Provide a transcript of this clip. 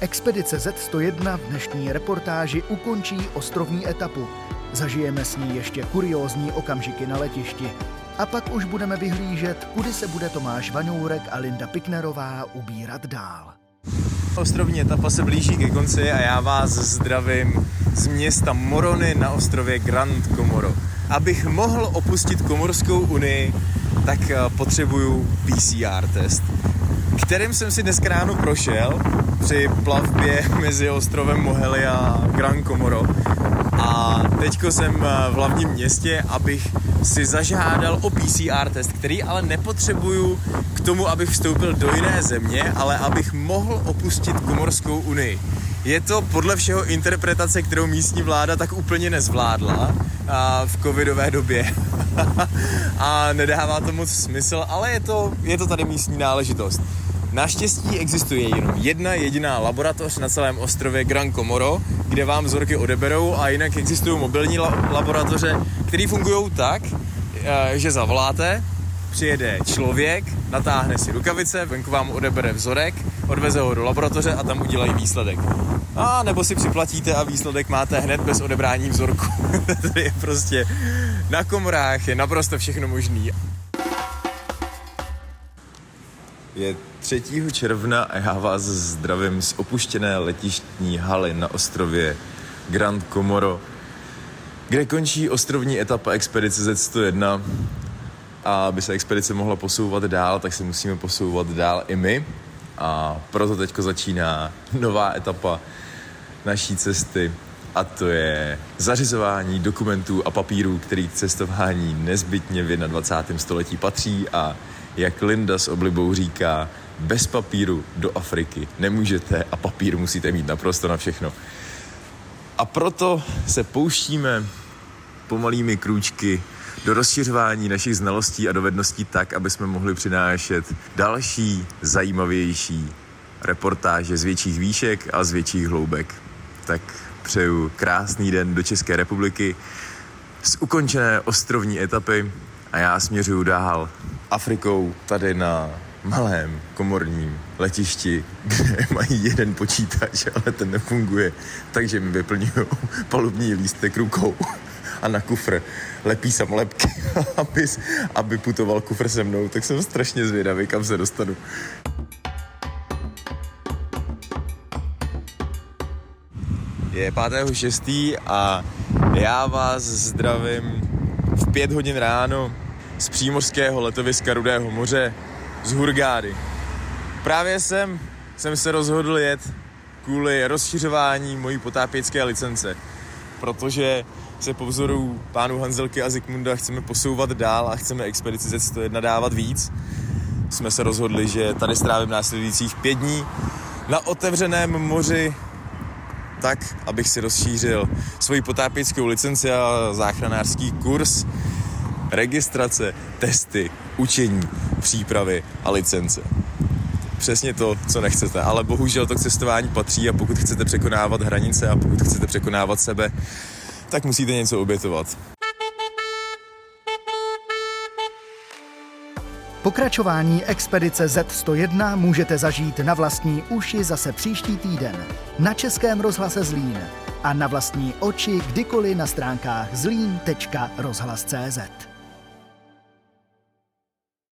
Expedice Z101 v dnešní reportáži ukončí ostrovní etapu. Zažijeme s ní ještě kuriózní okamžiky na letišti. A pak už budeme vyhlížet, kudy se bude Tomáš Vaňourek a Linda Piknerová ubírat dál. Ostrovní etapa se blíží ke konci a já vás zdravím z města Morony na ostrově Grand Comoro. Abych mohl opustit Komorskou unii, tak eh, potřebuju PCR test, kterým jsem si dneska ráno prošel při plavbě mezi ostrovem Mohely a Grand Comoro. A teďko jsem eh, v hlavním městě, abych si zažádal o PCR test, který ale nepotřebuju k tomu, abych vstoupil do jiné země, ale abych mohl opustit Komorskou unii. Je to podle všeho interpretace, kterou místní vláda tak úplně nezvládla a v covidové době. a nedává to moc smysl, ale je to, je to tady místní náležitost. Naštěstí existuje jenom jedna jediná laboratoř na celém ostrově Gran Comoro, kde vám vzorky odeberou a jinak existují mobilní laboratoře, které fungují tak, eh, že zavoláte, přijede člověk, natáhne si rukavice, venku vám odebere vzorek, odveze ho do laboratoře a tam udělají výsledek. A nebo si připlatíte a výsledek máte hned bez odebrání vzorku. to je prostě na komorách je naprosto všechno možný. Je 3. června a já vás zdravím z opuštěné letištní haly na ostrově Grand Comoro, kde končí ostrovní etapa expedice Z101 a aby se expedice mohla posouvat dál, tak se musíme posouvat dál i my a proto teďko začíná nová etapa naší cesty a to je zařizování dokumentů a papírů, který k cestování nezbytně v 21. století patří a jak Linda s oblibou říká, bez papíru do Afriky nemůžete a papír musíte mít naprosto na všechno. A proto se pouštíme pomalými krůčky do rozšiřování našich znalostí a dovedností tak, aby jsme mohli přinášet další zajímavější reportáže z větších výšek a z větších hloubek. Tak přeju krásný den do České republiky z ukončené ostrovní etapy a já směřuju dál Afrikou tady na malém komorním letišti, kde mají jeden počítač, ale ten nefunguje, takže mi vyplňují palubní lístek rukou a na kufr lepí samolepky, aby, aby putoval kufr se mnou, tak jsem strašně zvědavý, kam se dostanu. Je 5.6. a já vás zdravím v pět hodin ráno z přímořského letoviska Rudého moře z Hurgády. Právě jsem, jsem se rozhodl jet kvůli rozšiřování mojí potápěcké licence, protože se po vzoru pánů Hanzelky a Zikmunda chceme posouvat dál a chceme expedici Z101 dávat víc. Jsme se rozhodli, že tady strávím následujících pět dní na otevřeném moři tak, abych si rozšířil svoji potápěckou licenci a záchranářský kurz, registrace, testy, učení, přípravy a licence. Přesně to, co nechcete, ale bohužel to k cestování patří a pokud chcete překonávat hranice a pokud chcete překonávat sebe, tak musíte něco obětovat. Pokračování expedice Z101 můžete zažít na vlastní uši zase příští týden na Českém rozhlase Zlín a na vlastní oči kdykoliv na stránkách zlín.rozhlas.cz.